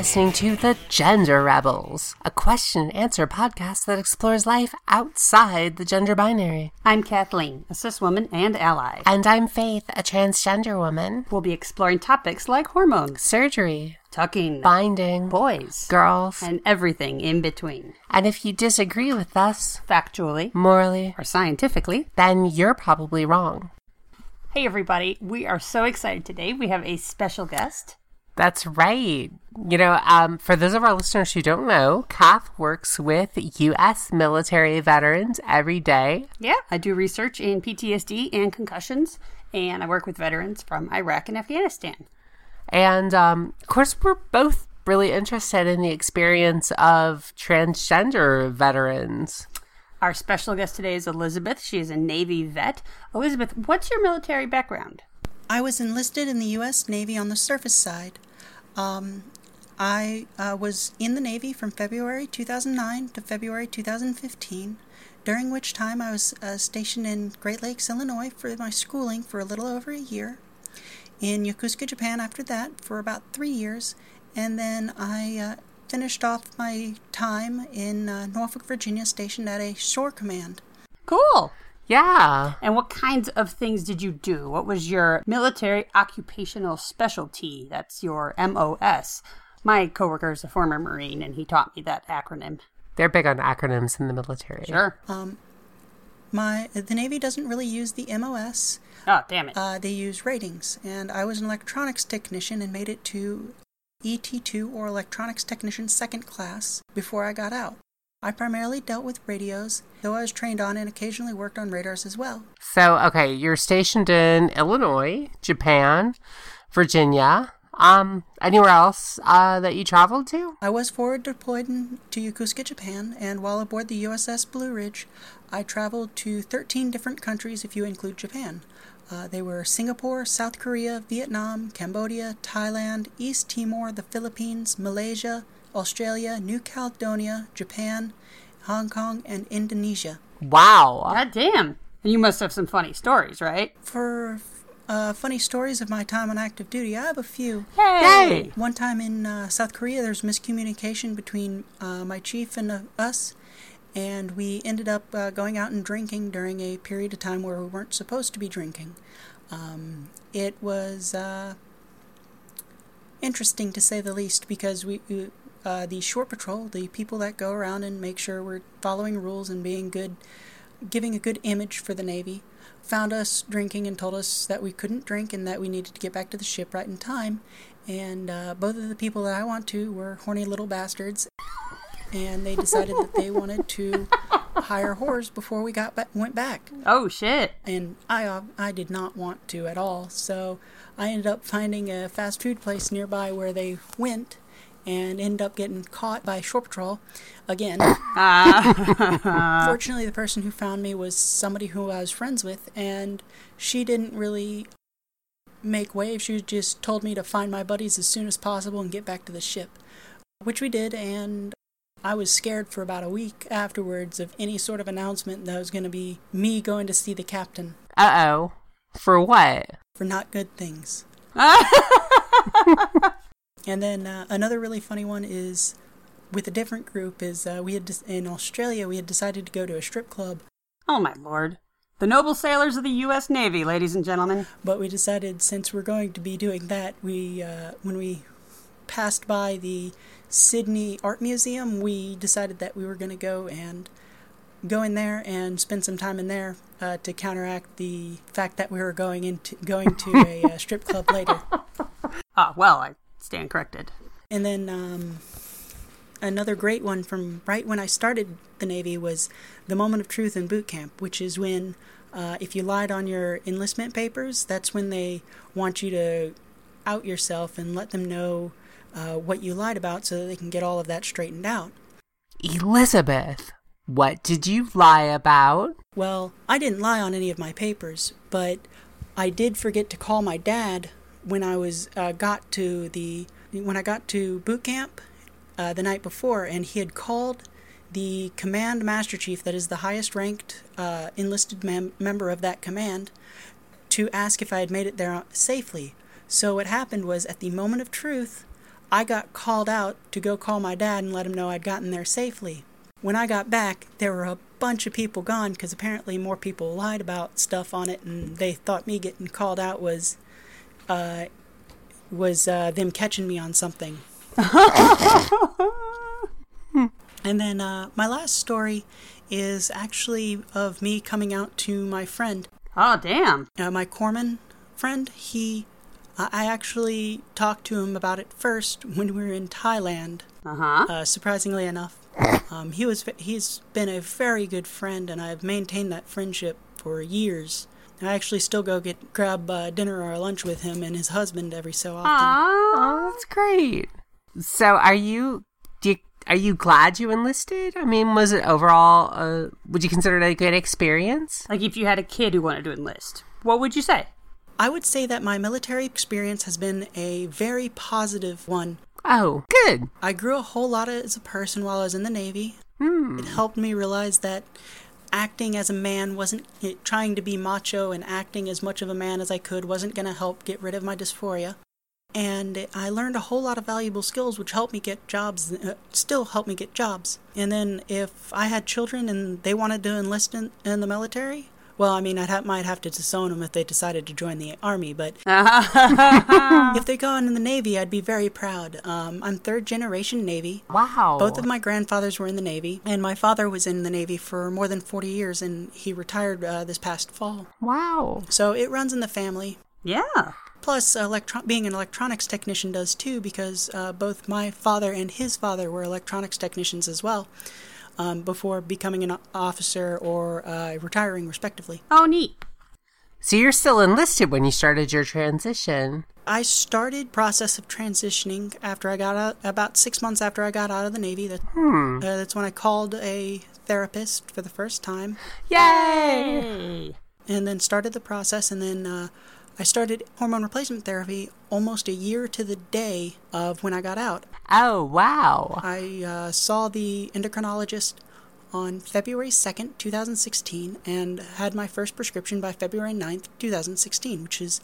listening to The Gender Rebels, a question and answer podcast that explores life outside the gender binary. I'm Kathleen, a cis woman and ally. And I'm Faith, a transgender woman. We'll be exploring topics like hormones, surgery, tucking, binding, boys, girls, and everything in between. And if you disagree with us, factually, morally, or scientifically, then you're probably wrong. Hey, everybody. We are so excited today. We have a special guest. That's right. You know, um, for those of our listeners who don't know, Kath works with U.S. military veterans every day. Yeah, I do research in PTSD and concussions, and I work with veterans from Iraq and Afghanistan. And um, of course, we're both really interested in the experience of transgender veterans. Our special guest today is Elizabeth. She is a Navy vet. Elizabeth, what's your military background? I was enlisted in the U.S. Navy on the surface side. Um, I uh, was in the Navy from February 2009 to February 2015, during which time I was uh, stationed in Great Lakes, Illinois for my schooling for a little over a year, in Yokosuka, Japan after that for about three years, and then I uh, finished off my time in uh, Norfolk, Virginia, stationed at a shore command. Cool. Yeah. And what kinds of things did you do? What was your military occupational specialty? That's your MOS. My coworker is a former Marine, and he taught me that acronym. They're big on acronyms in the military. Sure. Um, my the Navy doesn't really use the MOS. Oh, damn it. Uh, they use ratings, and I was an electronics technician and made it to ET2 or Electronics Technician Second Class before I got out. I primarily dealt with radios, though I was trained on and occasionally worked on radars as well. So, okay, you're stationed in Illinois, Japan, Virginia. Um, anywhere else uh, that you traveled to? I was forward deployed in, to Yokosuka, Japan, and while aboard the USS Blue Ridge, I traveled to 13 different countries if you include Japan. Uh, they were Singapore, South Korea, Vietnam, Cambodia, Thailand, East Timor, the Philippines, Malaysia, Australia, New Caledonia, Japan, Hong Kong, and Indonesia. Wow. God damn. And you must have some funny stories, right? For uh, funny stories of my time on active duty, I have a few. Hey! One time in uh, South Korea, there was miscommunication between uh, my chief and uh, us, and we ended up uh, going out and drinking during a period of time where we weren't supposed to be drinking. Um, it was uh, interesting to say the least because we, uh, the shore patrol, the people that go around and make sure we're following rules and being good, giving a good image for the Navy, found us drinking and told us that we couldn't drink and that we needed to get back to the ship right in time. And uh, both of the people that I want to were horny little bastards and they decided that they wanted to hire whores before we got ba- went back. Oh shit! And I uh, I did not want to at all, so I ended up finding a fast food place nearby where they went, and ended up getting caught by shore patrol again. Fortunately, the person who found me was somebody who I was friends with, and she didn't really make waves. She just told me to find my buddies as soon as possible and get back to the ship, which we did, and I was scared for about a week afterwards of any sort of announcement that was going to be me going to see the captain. Uh oh. For what? For not good things. and then uh, another really funny one is with a different group is uh, we had de- in Australia we had decided to go to a strip club. Oh my lord. The noble sailors of the U.S. Navy, ladies and gentlemen. But we decided since we're going to be doing that, we uh, when we passed by the Sydney Art Museum, we decided that we were going to go and go in there and spend some time in there uh, to counteract the fact that we were going into going to a uh, strip club later. Ah, well, I stand corrected. And then um, another great one from right when I started the Navy was the moment of truth in boot camp, which is when uh, if you lied on your enlistment papers, that's when they want you to out yourself and let them know uh, what you lied about so that they can get all of that straightened out. Elizabeth, what did you lie about? Well, I didn't lie on any of my papers, but I did forget to call my dad when I was uh, got to the when I got to boot camp uh, the night before, and he had called the command master chief, that is the highest ranked uh, enlisted mem- member of that command, to ask if I had made it there safely. So what happened was, at the moment of truth, I got called out to go call my dad and let him know I'd gotten there safely. When I got back, there were a bunch of people gone because apparently more people lied about stuff on it, and they thought me getting called out was uh, was uh, them catching me on something. and then uh, my last story is actually of me coming out to my friend, Oh, damn. uh, my corpsman friend. He, I actually talked to him about it first when we were in Thailand. Uh huh. Uh, surprisingly enough, um, he was he's been a very good friend, and I've maintained that friendship for years. I actually still go get grab uh, dinner or lunch with him and his husband every so often. Oh, that's great. So, are you? Do you, are you glad you enlisted? I mean, was it overall? Uh, would you consider it a good experience? Like if you had a kid who wanted to enlist, what would you say? I would say that my military experience has been a very positive one. Oh, good. I grew a whole lot as a person while I was in the Navy. It helped me realize that acting as a man wasn't trying to be macho and acting as much of a man as I could wasn't going to help get rid of my dysphoria. And I learned a whole lot of valuable skills which helped me get jobs, uh, still help me get jobs. And then if I had children and they wanted to enlist in, in the military, well, I mean, I would might have to disown them if they decided to join the army, but if they go in the Navy, I'd be very proud. Um, I'm third generation Navy. Wow. Both of my grandfathers were in the Navy, and my father was in the Navy for more than 40 years, and he retired uh, this past fall. Wow. So it runs in the family. Yeah. Plus, electro- being an electronics technician does too, because uh, both my father and his father were electronics technicians as well, um, before becoming an officer or uh, retiring, respectively. Oh, neat. So you're still enlisted when you started your transition. I started process of transitioning after I got out, about six months after I got out of the Navy. That, uh, that's when I called a therapist for the first time. Yay! And then started the process and then uh, i started hormone replacement therapy almost a year to the day of when i got out Oh, wow. i uh, saw the endocrinologist on february 2nd 2016 and had my first prescription by february 9th 2016 which is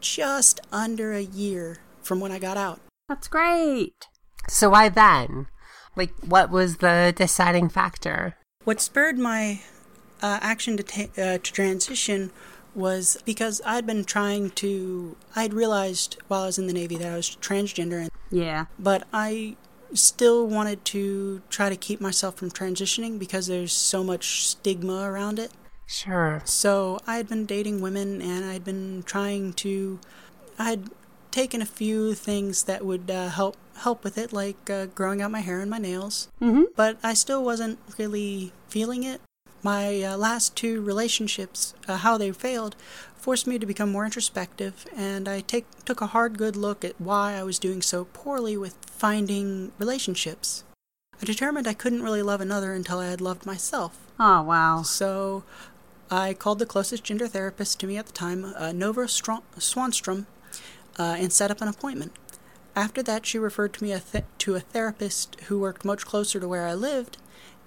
just under a year from when i got out That's great. So why then? Like, what was the deciding factor? What spurred my uh, action to ta- uh, to transition was because I'd been trying to. I'd realized while I was in the Navy that I was transgender, and, Yeah. but I still wanted to try to keep myself from transitioning because there's so much stigma around it. Sure. So I had been dating women, and I'd been trying to. I'd taken a few things that would uh, help help with it, like uh, growing out my hair and my nails. Mm-hmm. But I still wasn't really feeling it. My uh, last two relationships, uh, how they failed, forced me to become more introspective, and I take took a hard, good look at why I was doing so poorly with finding relationships. I determined I couldn't really love another until I had loved myself. Oh, wow. So I called the closest gender therapist to me at the time, uh, Nova Stro- Swanstrom, uh, and set up an appointment. After that, she referred to me a th- to a therapist who worked much closer to where I lived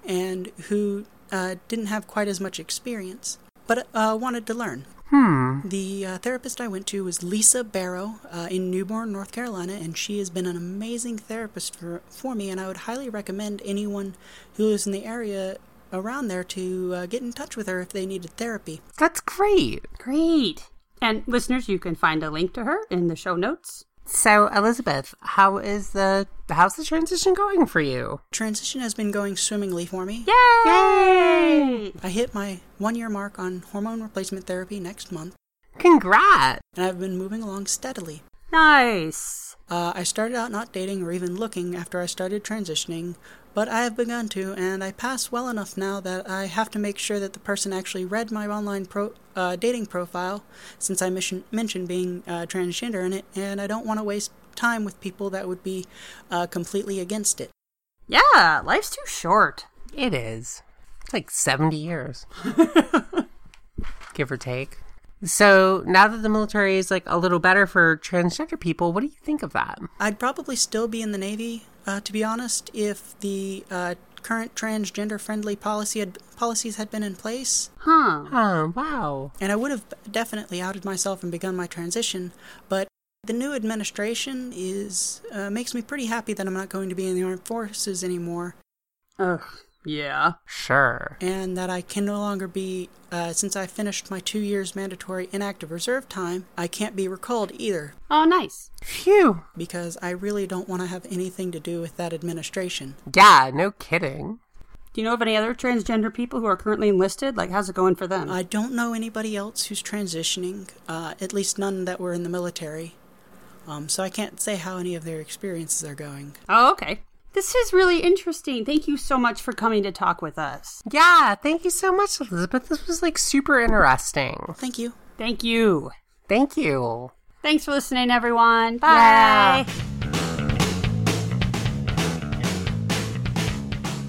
and who uh, didn't have quite as much experience, but uh, wanted to learn. Hmm. The uh, therapist I went to was Lisa Barrow uh, in New Bern, North Carolina, and she has been an amazing therapist for, for me. And I would highly recommend anyone who lives in the area around there to uh, get in touch with her if they needed therapy. That's great. Great. And listeners, you can find a link to her in the show notes. So, Elizabeth, how is the how's the transition going for you? Transition has been going swimmingly for me. Yay! Yay! I hit my one year mark on hormone replacement therapy next month, Congrats. and I've been moving along steadily. Nice. Uh, I started out not dating or even looking after I started transitioning, but I have begun to, and I pass well enough now that I have to make sure that the person actually read my online pro- uh, dating profile, since I mission- mentioned being uh, transgender in it, and I don't want to waste time with people that would be uh, completely against it. Yeah, life's too short. It is. It's like 70 years. Give or take. So, now that the military is like a little better for transgender people, what do you think of that? I'd probably still be in the Navy, uh, to be honest, if the uh, current transgender-friendly policy had, policies had been in place. Huh. Oh, wow. And I would have definitely outed myself and begun my transition, but the new administration is uh, makes me pretty happy that I'm not going to be in the armed forces anymore, Ugh. Yeah. Sure. and that I can no longer be. Uh, since I finished my two years mandatory inactive reserve time, I can't be recalled either Oh, nice. Phew. because I really don't want to have anything to do with that administration. Yeah, no kidding. Do you know of any other transgender people who are currently enlisted? Like, how's it going for them? I don't know anybody else who's transitioning, uh, at least none that were in the military. Um, so I can't say how any of their experiences are going. oh, okay. This is really interesting. Thank you so much for coming to talk with us. Yeah, thank you so much, Elizabeth. This was like super interesting. Thank you. Thank you. Thank you. Thanks for listening, everyone. Bye. Yeah.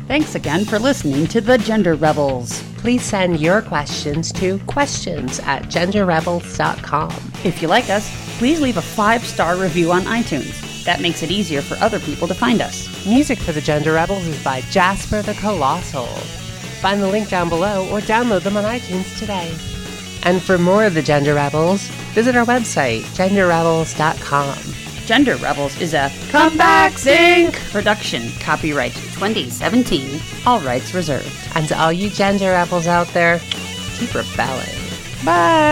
Thanks again for listening to The Gender Rebels. Please send your questions to questions at genderrebels.com. If you like us, please leave a five star review on iTunes. That makes it easier for other people to find us. Music for the Gender Rebels is by Jasper the Colossal. Find the link down below or download them on iTunes today. And for more of the Gender Rebels, visit our website, genderrebels.com. Gender Rebels is a Comeback Zinc production. Copyright 2017. All rights reserved. And to all you Gender Rebels out there, keep rebelling. Bye!